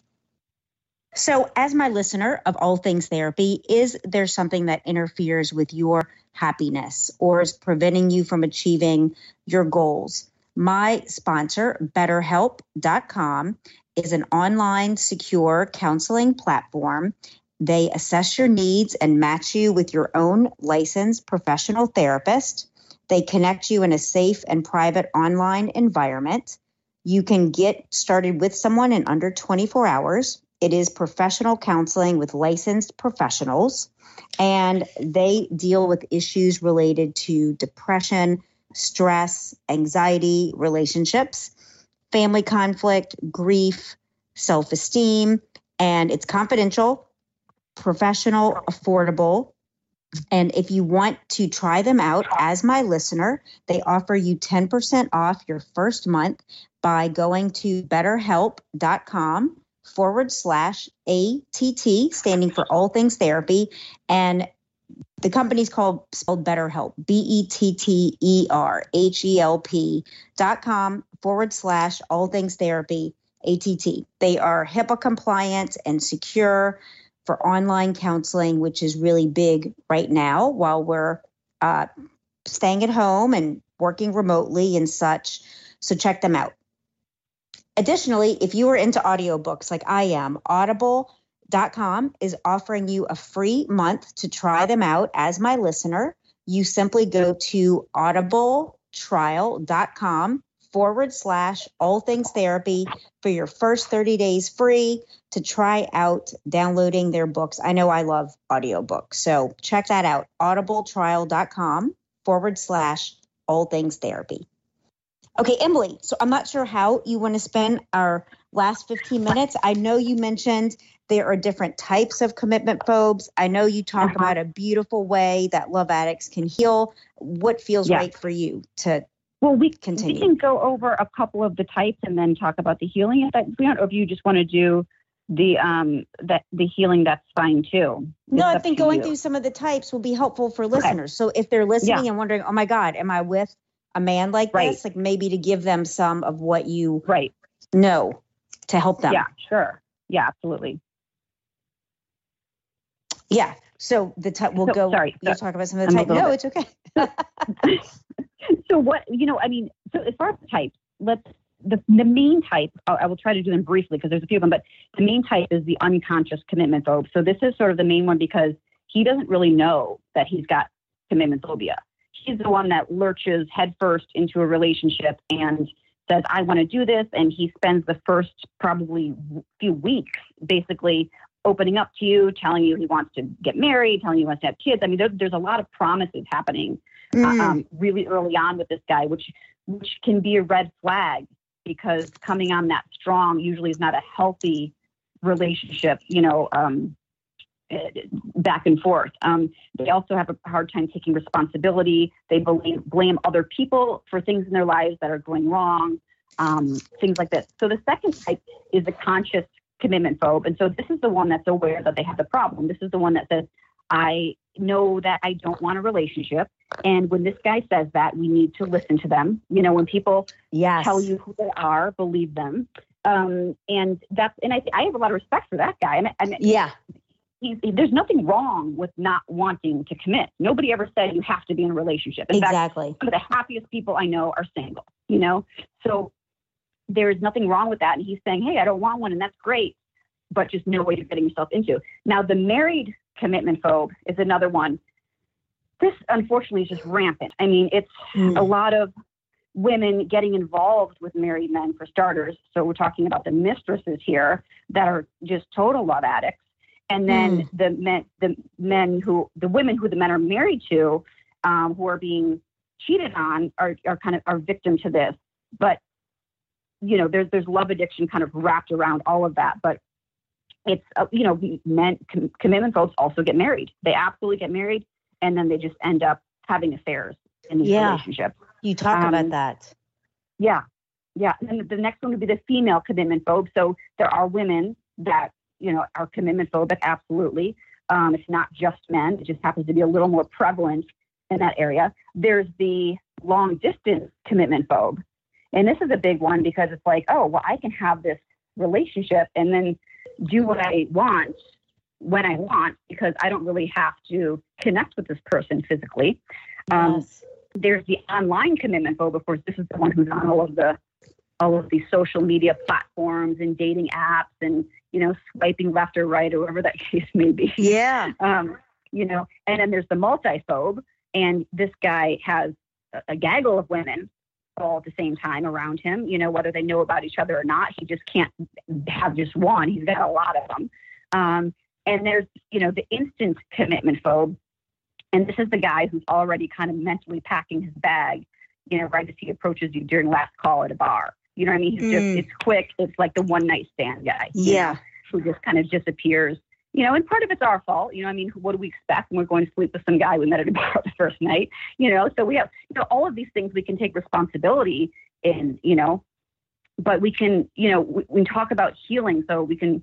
[SPEAKER 3] So as my listener of all things therapy is there something that interferes with your happiness or is preventing you from achieving your goals my sponsor, BetterHelp.com, is an online secure counseling platform. They assess your needs and match you with your own licensed professional therapist. They connect you in a safe and private online environment. You can get started with someone in under 24 hours. It is professional counseling with licensed professionals, and they deal with issues related to depression, stress, anxiety, relationships, family conflict, grief, self esteem, and it's confidential, professional, affordable. And if you want to try them out as my listener, they offer you 10% off your first month by going to betterhelp.com forward slash ATT, standing for All Things Therapy. And the company's called spelled BetterHelp, B E T T E R H E L P dot com forward slash all things therapy, ATT. They are HIPAA compliant and secure for online counseling, which is really big right now while we're uh, staying at home and working remotely and such. So check them out. Additionally, if you are into audiobooks like I am, Audible com is offering you a free month to try them out as my listener. You simply go to audibletrial.com forward slash all things therapy for your first 30 days free to try out downloading their books. I know I love audiobooks, so check that out. audibletrial.com forward slash all things therapy. Okay, Emily, so I'm not sure how you want to spend our last 15 minutes. I know you mentioned there are different types of commitment phobes. I know you talk uh-huh. about a beautiful way that love addicts can heal. What feels right for you to
[SPEAKER 4] well, we
[SPEAKER 3] continue?
[SPEAKER 4] We can go over a couple of the types and then talk about the healing. If, that, if, if you just want to do the um that the healing, that's fine too.
[SPEAKER 3] No, I think going you. through some of the types will be helpful for listeners. Okay. So if they're listening yeah. and wondering, oh my God, am I with a man like right. this? Like maybe to give them some of what you
[SPEAKER 4] right
[SPEAKER 3] know to help them.
[SPEAKER 4] Yeah, sure. Yeah, absolutely.
[SPEAKER 3] Yeah. So the type we'll so, go. Sorry, you'll talk about some of the type. No, bit. it's okay.
[SPEAKER 4] so what you know? I mean, so as far as the types, let's the the main type. I will try to do them briefly because there's a few of them, but the main type is the unconscious commitment phobe. So this is sort of the main one because he doesn't really know that he's got commitment phobia. He's the one that lurches headfirst into a relationship and says, I want to do this. And he spends the first probably few weeks basically opening up to you, telling you he wants to get married, telling you he wants to have kids. I mean, there, there's a lot of promises happening mm. um, really early on with this guy, which which can be a red flag because coming on that strong usually is not a healthy relationship. You know, um, back and forth. Um, they also have a hard time taking responsibility. They blame, blame other people for things in their lives that are going wrong, um, things like this. So the second type is the conscious commitment phobe. And so this is the one that's aware that they have the problem. This is the one that says, I know that I don't want a relationship. And when this guy says that, we need to listen to them. You know, when people
[SPEAKER 3] Yes.
[SPEAKER 4] tell you who they are, believe them. Um, and that's, and I, I have a lot of respect for that guy. I mean, I mean
[SPEAKER 3] Yeah.
[SPEAKER 4] He's, there's nothing wrong with not wanting to commit. Nobody ever said you have to be in a relationship. In fact,
[SPEAKER 3] Exactly.
[SPEAKER 4] some of the happiest people I know are single, you know? So there's nothing wrong with that. And he's saying, hey, I don't want one, and that's great, but just know what you're getting yourself into. Now, the married commitment phobe is another one. This, unfortunately, is just rampant. I mean, it's
[SPEAKER 3] Mm.
[SPEAKER 4] a lot of women getting involved with married men for starters. So we're talking about the mistresses here that are just total love addicts. And then the men, the men who, the women who the men are married to, um, who are being cheated on, are are kind of are victim to this. But you know, there's there's love addiction kind of wrapped around all of that. But it's uh, you know, men com- commitment phobes also get married. They absolutely get married, and then they just end up having affairs in these
[SPEAKER 3] Yeah.
[SPEAKER 4] relationships.
[SPEAKER 3] You talk
[SPEAKER 4] Um,
[SPEAKER 3] about that.
[SPEAKER 4] Yeah. Yeah. And then the next one would be the female commitment phobe. So there are women that, you know, are commitment phobic, absolutely. Um, it's not just men. It just happens to be a little more prevalent in that area. There's the long distance commitment phobe. And this is a big one because it's like, oh, well, I can have this relationship and then do what I want when I want because I don't really have to connect with this person physically. Um,
[SPEAKER 3] yes.
[SPEAKER 4] there's the online commitment phobe. Of course, this is the one who's on all of the all of these social media platforms and dating apps and you know swiping left or right or whatever that case may be.
[SPEAKER 3] Yeah.
[SPEAKER 4] Um, you know, and then there's the multiphobe, and this guy has a, a gaggle of women all at the same time around him. You know, whether they know about each other or not, he just can't have just one. He's got a lot of them. Um, and there's you know the instant commitment phobe, and this is the guy who's already kind of mentally packing his bag, you know, right as he approaches you during last call at a bar. You know what I mean? He's
[SPEAKER 3] Mm.
[SPEAKER 4] just it's quick. It's like the one night stand guy.
[SPEAKER 3] Yeah.
[SPEAKER 4] know, who just kind of disappears. You know, and part of it's our fault. You know, I mean, what do we expect when we're going to sleep with some guy we met at a bar the first night? You know, so we have, you know, all of these things we can take responsibility in. You know, but we can, you know, we, we talk about healing, so we can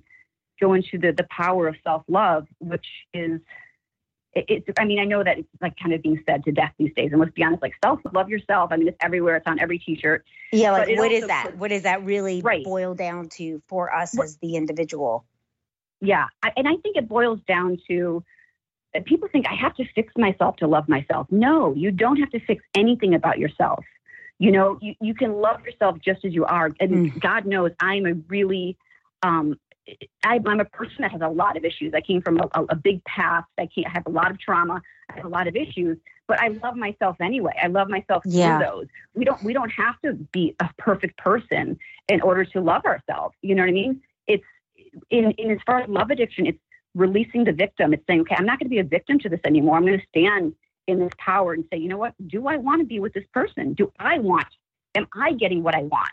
[SPEAKER 4] go into the the power of self love, which is it's I mean, I know that it's like kind of being said to death these days. And let's be honest, like self love yourself. I mean, it's everywhere. It's on every T-shirt.
[SPEAKER 3] Yeah. Like, what is that?
[SPEAKER 4] puts-
[SPEAKER 3] What does that really
[SPEAKER 4] Right.
[SPEAKER 3] boil down to for us as the individual?
[SPEAKER 4] Yeah, I, and I think it boils down to uh, people think I have to fix myself to love myself. No, you don't have to fix anything about yourself. You know, you, you can love yourself just as you are. And God knows I'm a really, um, I, I'm a person that has a lot of issues. I came from a, a, a big past. I, I have a lot of trauma. I have a lot of issues, but I love myself anyway. I love myself
[SPEAKER 3] Yeah.
[SPEAKER 4] through those. We don't, we don't have to be a perfect person in order to love ourselves. You know what I mean? It's in, in as far as love addiction, it's releasing the victim. It's saying, okay, I'm not going to be a victim to this anymore. I'm going to stand in this power and say, you know what? Do I want to be with this person? Do I want? Am I getting what I want?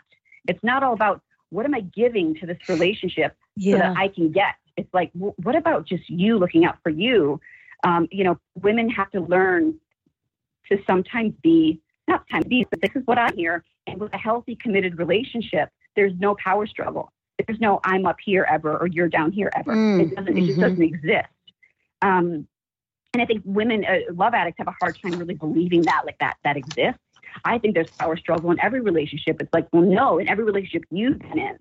[SPEAKER 4] It's not all about what am I giving to this relationship so that I can get. It's like, w- what about just you looking out for you? Um, you know, women have to learn to sometimes be not time be, but this is what I hear. And with a healthy, committed relationship, there's no power struggle. There's no I'm up here ever or you're down here ever.
[SPEAKER 3] Mm,
[SPEAKER 4] it doesn't. It just
[SPEAKER 3] mhm.
[SPEAKER 4] doesn't exist. Um, and I think women, uh, love addicts, have a hard time really believing that, like that, that exists. I think there's power struggle in every relationship. It's like, well, no, in every relationship you've been in,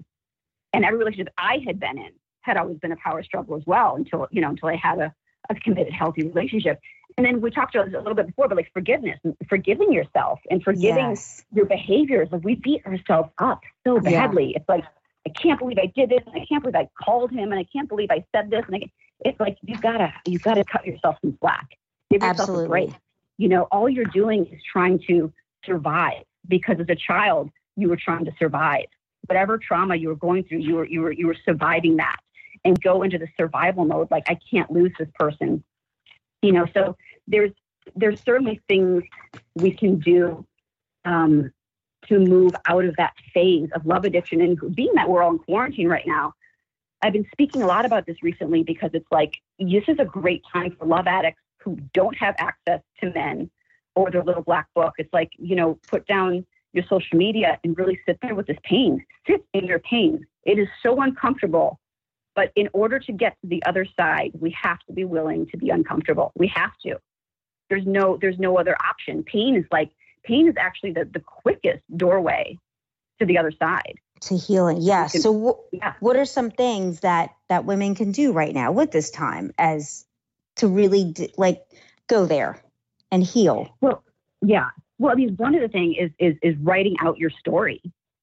[SPEAKER 4] and every relationship I had been in, had always been a power struggle as well until you know until I had a, a committed, healthy relationship. And then we talked about this a little bit before, but like forgiveness, and forgiving yourself, and forgiving
[SPEAKER 3] Yes.
[SPEAKER 4] your behaviors. Like we beat ourselves up so
[SPEAKER 3] Yeah.
[SPEAKER 4] badly. It's like I can't believe I did this, and I can't believe I called him, and I can't believe I said this, and I, it's like you gotta you gotta cut yourself some slack. Give yourself
[SPEAKER 3] Absolutely.
[SPEAKER 4] a break. You know, all you're doing is trying to survive because as a child you were trying to survive. Whatever trauma you were going through, you were you were you were surviving that, and go into the survival mode. Like I can't lose this person. You know, so there's there's certainly things we can do um, to move out of that phase of love addiction. And being that we're all in quarantine right now, I've been speaking a lot about this recently because it's like this is a great time for love addicts who don't have access to men or their little black book. It's like, you know, put down your social media and really sit there with this pain. Sit in your pain. It is so uncomfortable. But in order to get to the other side, we have to be willing to be uncomfortable. We have to. There's no there's no other option. Pain is like pain is actually the, the quickest doorway to the other side.
[SPEAKER 3] To healing. Yeah. Can, so w- yeah. what are some things that that women can do right now with this time as to really d- like go there and heal?
[SPEAKER 4] Well, yeah. Well, I mean, one of the things is is is writing out your story.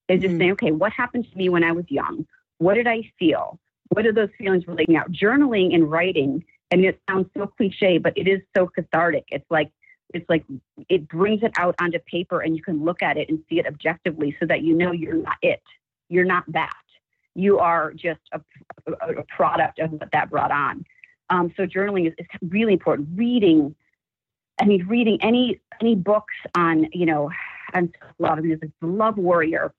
[SPEAKER 4] Is just mm-hmm. saying, okay, what happened to me when I was young? What did I feel? What are those feelings relating out? Journaling and writing. I mean, it sounds so cliche, but it is so cathartic. It's like it's like it brings it out onto paper, and you can look at it and see it objectively, so that you know you're not it. You're not that. You are just a, a, a product of what that brought on. Um, so journaling is, is really important. Reading I mean, reading any any books on you know on love. I mean, there's the Love Warrior.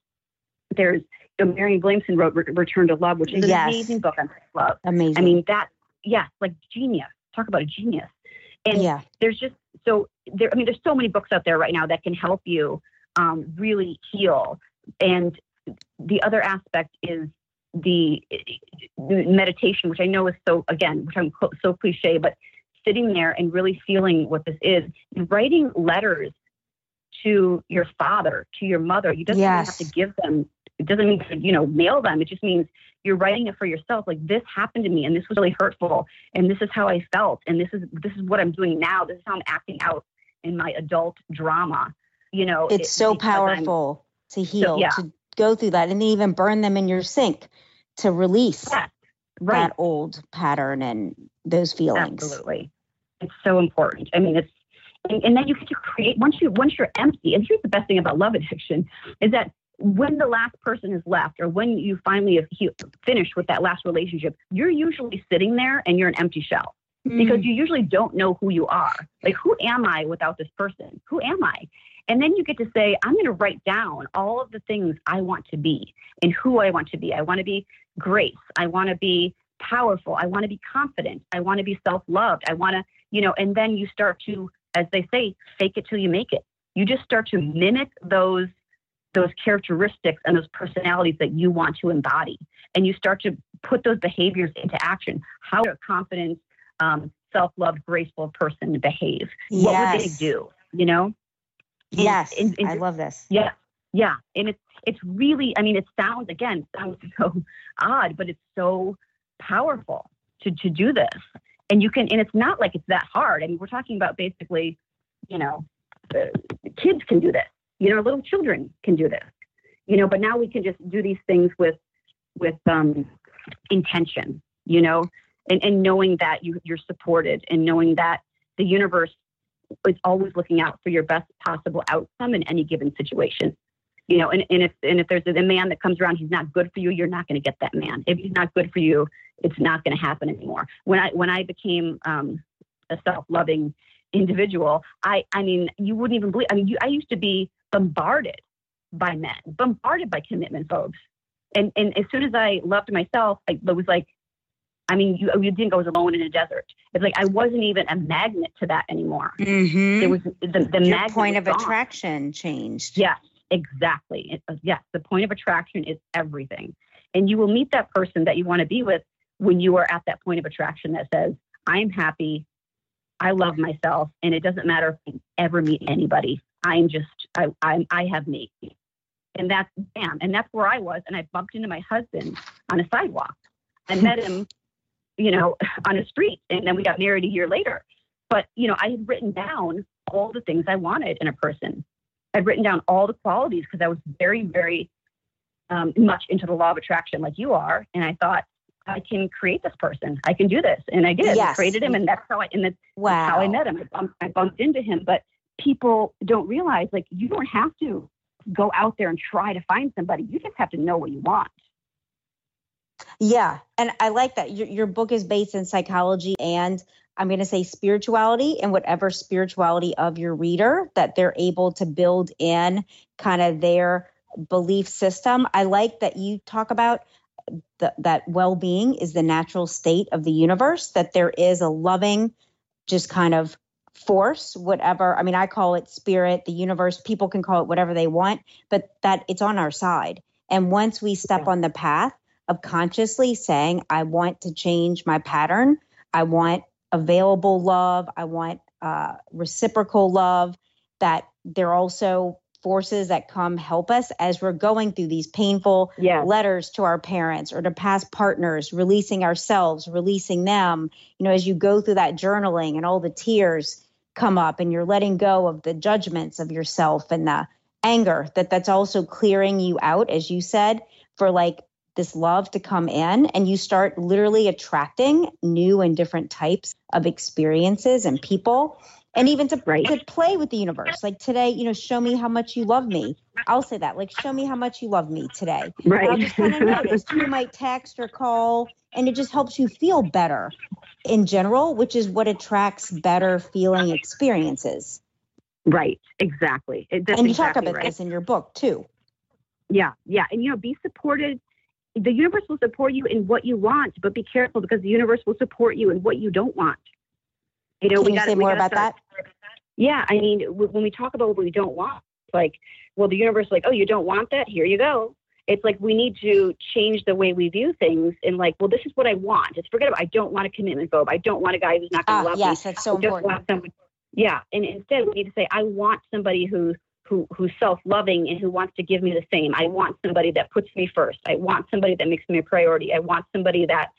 [SPEAKER 4] There's you know, Marianne Williamson wrote Return to Love, which is an yes. amazing book on love.
[SPEAKER 3] Amazing.
[SPEAKER 4] I mean, that yeah, like genius. Talk about a genius. And yeah. there's just so there. I mean, there's so many books out there right now that can help you um, really heal. And the other aspect is the meditation, which I know is so again, which I'm so cliche, but sitting there and really feeling what this is, writing letters to your father, to your mother. You doesn't yes. have to give them. It doesn't mean to, you know mail them. It just means you're writing it for yourself. Like this happened to me, and this was really hurtful, and this is how I felt, and this is this is what I'm doing now. This is how I'm acting out in my adult drama. You know,
[SPEAKER 3] it's it, so powerful I'm, to heal, so, yeah. to go through that, and even burn them in your sink to release yes. right. that old pattern and those feelings.
[SPEAKER 4] Absolutely. It's so important. I mean, it's, and, and then you get to create, once you, once you're empty, and here's the best thing about love addiction is that when the last person is left or when you finally have he- finished with that last relationship, you're usually sitting there and you're an empty shell mm. because you usually don't know who you are. Like, who am I without this person? Who am I? And then you get to say, I'm going to write down all of the things I want to be and who I want to be. I want to be grace. I want to be powerful. I want to be confident. I want to be self loved. I want to, you know, and then you start to, as they say, fake it till you make it. You just start to mimic those those characteristics and those personalities that you want to embody. And you start to put those behaviors into action. How a confident um, self-loved graceful person behave? Yes. what would they do you know? And,
[SPEAKER 3] yes. and, and, i love this.
[SPEAKER 4] Yeah. Yeah. And it's it's really i mean it sounds again sounds so odd but it's so powerful to, to do this. And you can, and it's not like it's that hard. I mean, we're talking about basically, you know, uh, kids can do this, you know, little children can do this, you know, but now we can just do these things with, with, um, intention, you know, and, and knowing that you, you're supported and knowing that the universe is always looking out for your best possible outcome in any given situation you know, and, and if and if there's a man that comes around, he's not good for you, you're not going to get that man. If he's not good for you, it's not going to happen anymore. When I when I became um, a self-loving individual, I I mean, you wouldn't even believe. I mean, you, I used to be bombarded by men, bombarded by commitment phobes, and and as soon as I loved myself, I was like, I mean, you, you think I was alone in a desert. It's like I wasn't even a magnet to that anymore.
[SPEAKER 3] Mm-hmm.
[SPEAKER 4] It was the the
[SPEAKER 3] Your point of gone. attraction changed.
[SPEAKER 4] Yes, Exactly. Uh, yes, the point of attraction is everything. And you will meet that person that you want to be with when you are at that point of attraction that says, I'm happy, I love myself, and it doesn't matter if I ever meet anybody. I'm just, I, I, I have me. And that's, bam. And that's where I was. And I bumped into my husband on a sidewalk. I met him, you know, on a street. And then we got married a year later. But, you know, I had written down all the things I wanted in a person. I'd written down all the qualities because I was very, very um, much into the law of attraction like you are. And I thought, I can create this person. I can do this. And I did. Yes. I created him. And that's how I, and that's wow. how I met him. I bumped, I bumped into him. But people don't realize, like, you don't have to go out there and try to find somebody. You just have to know what you want.
[SPEAKER 3] Yeah. And I like that. Your, your book is based in psychology and I'm going to say spirituality and whatever spirituality of your reader that they're able to build in kind of their belief system. I like that you talk about the, that well-being is the natural state of the universe that there is a loving just kind of force whatever i mean i call it spirit the universe people can call it whatever they want but that it's on our side. And once we step on the path of consciously saying i want to change my pattern. I want available love i want uh, reciprocal love that there are also forces that come help us as we're going through these painful
[SPEAKER 4] Yes.
[SPEAKER 3] letters to our parents or to past partners, releasing ourselves, releasing them. You know, as you go through that journaling and all the tears come up and you're letting go of the judgments of yourself and the anger, that that's also clearing you out, as you said, for like this love to come in and you start literally attracting new and different types of experiences and people and even to,
[SPEAKER 4] Right.
[SPEAKER 3] to play with the universe like today you know show me how much you love me i'll say that like show me how much you love me today and i'll
[SPEAKER 4] Right.
[SPEAKER 3] just kind of notice you might text or call and it just helps you feel better in general which is what attracts better feeling experiences
[SPEAKER 4] right. Exactly. It-
[SPEAKER 3] and you
[SPEAKER 4] exactly
[SPEAKER 3] talk about
[SPEAKER 4] right.
[SPEAKER 3] this in your book too
[SPEAKER 4] Yeah, yeah. And you know, be supported. The universe will support you in what you want, but be careful because the universe will support you in what you don't want. You know,
[SPEAKER 3] can
[SPEAKER 4] we
[SPEAKER 3] you
[SPEAKER 4] got
[SPEAKER 3] say more about that
[SPEAKER 4] Yeah, I mean, when we talk about what we don't want, like, well, the universe, like, oh, you don't want that? Here you go. It's like we need to change the way we view things and like, well, this is what I want. It's forget about. I don't want a commitment phobe. I don't want a guy who's not going
[SPEAKER 3] ah
[SPEAKER 4] to love
[SPEAKER 3] yes
[SPEAKER 4] me.
[SPEAKER 3] Yes, that's so
[SPEAKER 4] I
[SPEAKER 3] important.
[SPEAKER 4] Yeah, and instead we need to say, I want somebody who who who's self-loving and who wants to give me the same. I want somebody that puts me first. I want somebody that makes me a priority. I want somebody that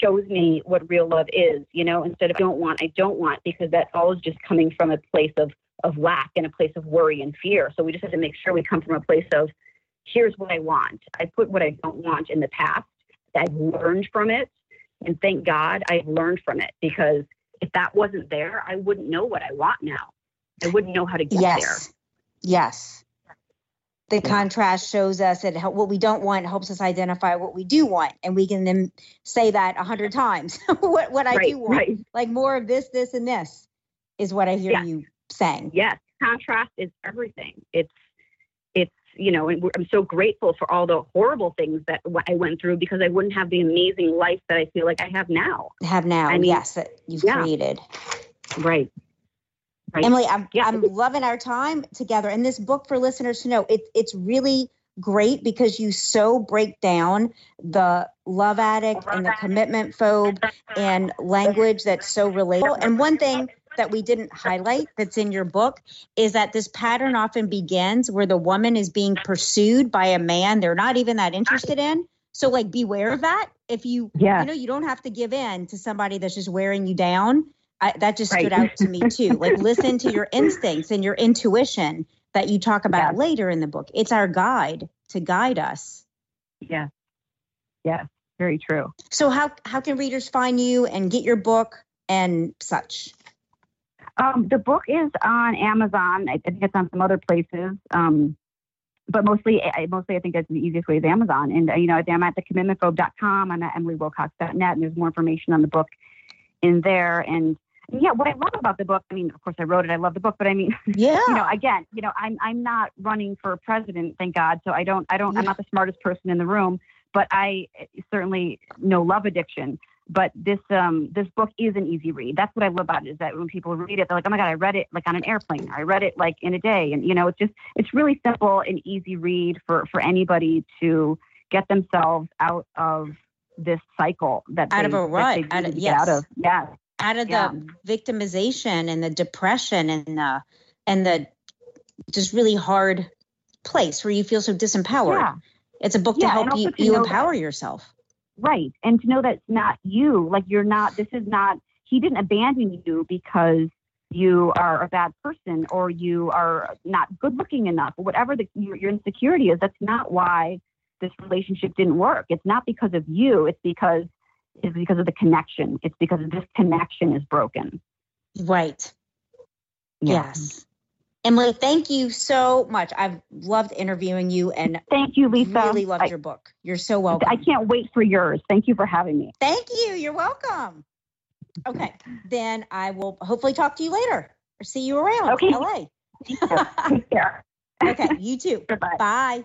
[SPEAKER 4] shows me what real love is. You know, instead of I don't want, I don't want because that's always just coming from a place of of lack and a place of worry and fear. So we just have to make sure we come from a place of here's what I want. I put what I don't want in the past. I've learned from it. And thank God I've learned from it because if that wasn't there, I wouldn't know what I want now. I wouldn't know how to get
[SPEAKER 3] yes
[SPEAKER 4] there.
[SPEAKER 3] Yes the
[SPEAKER 4] Yeah.
[SPEAKER 3] contrast shows us that hel- what we don't want helps us identify what we do want and we can then say that a hundred times what, what i
[SPEAKER 4] right,
[SPEAKER 3] do want
[SPEAKER 4] right.
[SPEAKER 3] like more of this this and this is what i hear
[SPEAKER 4] Yeah.
[SPEAKER 3] you saying
[SPEAKER 4] Yes, contrast is everything. It's it's you know, and we're, I'm so grateful for all the horrible things that w- I went through because I wouldn't have the amazing life that I feel like I have now.
[SPEAKER 3] have now
[SPEAKER 4] I mean,
[SPEAKER 3] yes that you've
[SPEAKER 4] yeah.
[SPEAKER 3] created
[SPEAKER 4] Right. Right.
[SPEAKER 3] emily i'm,
[SPEAKER 4] Yeah.
[SPEAKER 3] I'm loving our time together and this book for listeners to know it, it's really great because you so break down the love addict and the commitment phobe and language that's so relatable. And one thing that we didn't highlight that's in your book is that this pattern often begins where the woman is being pursued by a man they're not even that interested in. So like beware of that. If you
[SPEAKER 4] Yeah.
[SPEAKER 3] you know you don't have to give in to somebody that's just wearing you down. I, that just
[SPEAKER 4] Right.
[SPEAKER 3] stood out to me too. Like listen to your instincts and your intuition that you talk about
[SPEAKER 4] Yes.
[SPEAKER 3] later in the book. It's our guide to guide us.
[SPEAKER 4] Yeah. Yeah. Very true.
[SPEAKER 3] So how how can readers find you and get your book and such?
[SPEAKER 4] Um, the book is on Amazon. I I think it's on some other places. Um, but mostly, I, mostly I think that's the easiest way is Amazon. And, uh, you know, I'm at thecommitmentphobe.com. I'm at emilywilcox.net, and there's more information on the book in there. And, and yeah, what I love about the book, I mean, of course, I wrote it. I love the book, but I mean,
[SPEAKER 3] Yeah.
[SPEAKER 4] you know, again, you know, I'm I'm not running for president, thank God. So I don't I don't I'm not the smartest person in the room, but I certainly know love addiction. But this um this book is an easy read. That's what I love about it is that when people read it, they're like, oh my God, I read it like on an airplane. I read it like in a day, and you know, it's just it's really simple and easy read for for anybody to get themselves out of this cycle that
[SPEAKER 3] Out
[SPEAKER 4] they,
[SPEAKER 3] of a rut, out of-
[SPEAKER 4] get out
[SPEAKER 3] yes.
[SPEAKER 4] of. Yes.
[SPEAKER 3] Out of
[SPEAKER 4] Yeah.
[SPEAKER 3] the victimization and the depression and the and the just really hard place where you feel so disempowered.
[SPEAKER 4] Yeah.
[SPEAKER 3] It's a book
[SPEAKER 4] Yeah,
[SPEAKER 3] to help you
[SPEAKER 4] to
[SPEAKER 3] you
[SPEAKER 4] know that-
[SPEAKER 3] empower yourself.
[SPEAKER 4] Right. And to know that it's not you, like you're not, this is not, he didn't abandon you because you are a bad person or you are not good looking enough or whatever the, your, your insecurity is. That's not why this relationship didn't work. It's not because of you. It's because, it's because of the connection. It's because this connection is broken.
[SPEAKER 3] Right.
[SPEAKER 4] Yeah.
[SPEAKER 3] Yes. Emily, thank you so much. I've loved interviewing you and
[SPEAKER 4] Thank you, Lisa.
[SPEAKER 3] really loved
[SPEAKER 4] I,
[SPEAKER 3] your book. You're so welcome.
[SPEAKER 4] I can't wait for yours. Thank you for having me.
[SPEAKER 3] Thank you. You're welcome. Okay. then I will hopefully talk to you later or see you around
[SPEAKER 4] Okay.
[SPEAKER 3] LA.
[SPEAKER 4] Take care.
[SPEAKER 3] okay. You too.
[SPEAKER 4] Goodbye.
[SPEAKER 3] Bye.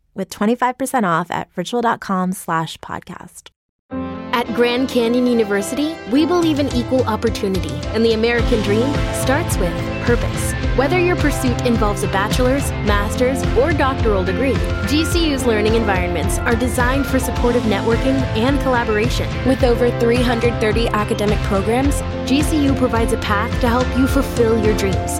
[SPEAKER 7] with 25% off at ritual.com slash podcast.
[SPEAKER 8] At Grand Canyon University, we believe in equal opportunity, and the American dream starts with purpose. Whether your pursuit involves a bachelor's, master's, or doctoral degree, GCU's learning environments are designed for supportive networking and collaboration. With over 330 academic programs, GCU provides a path to help you fulfill your dreams.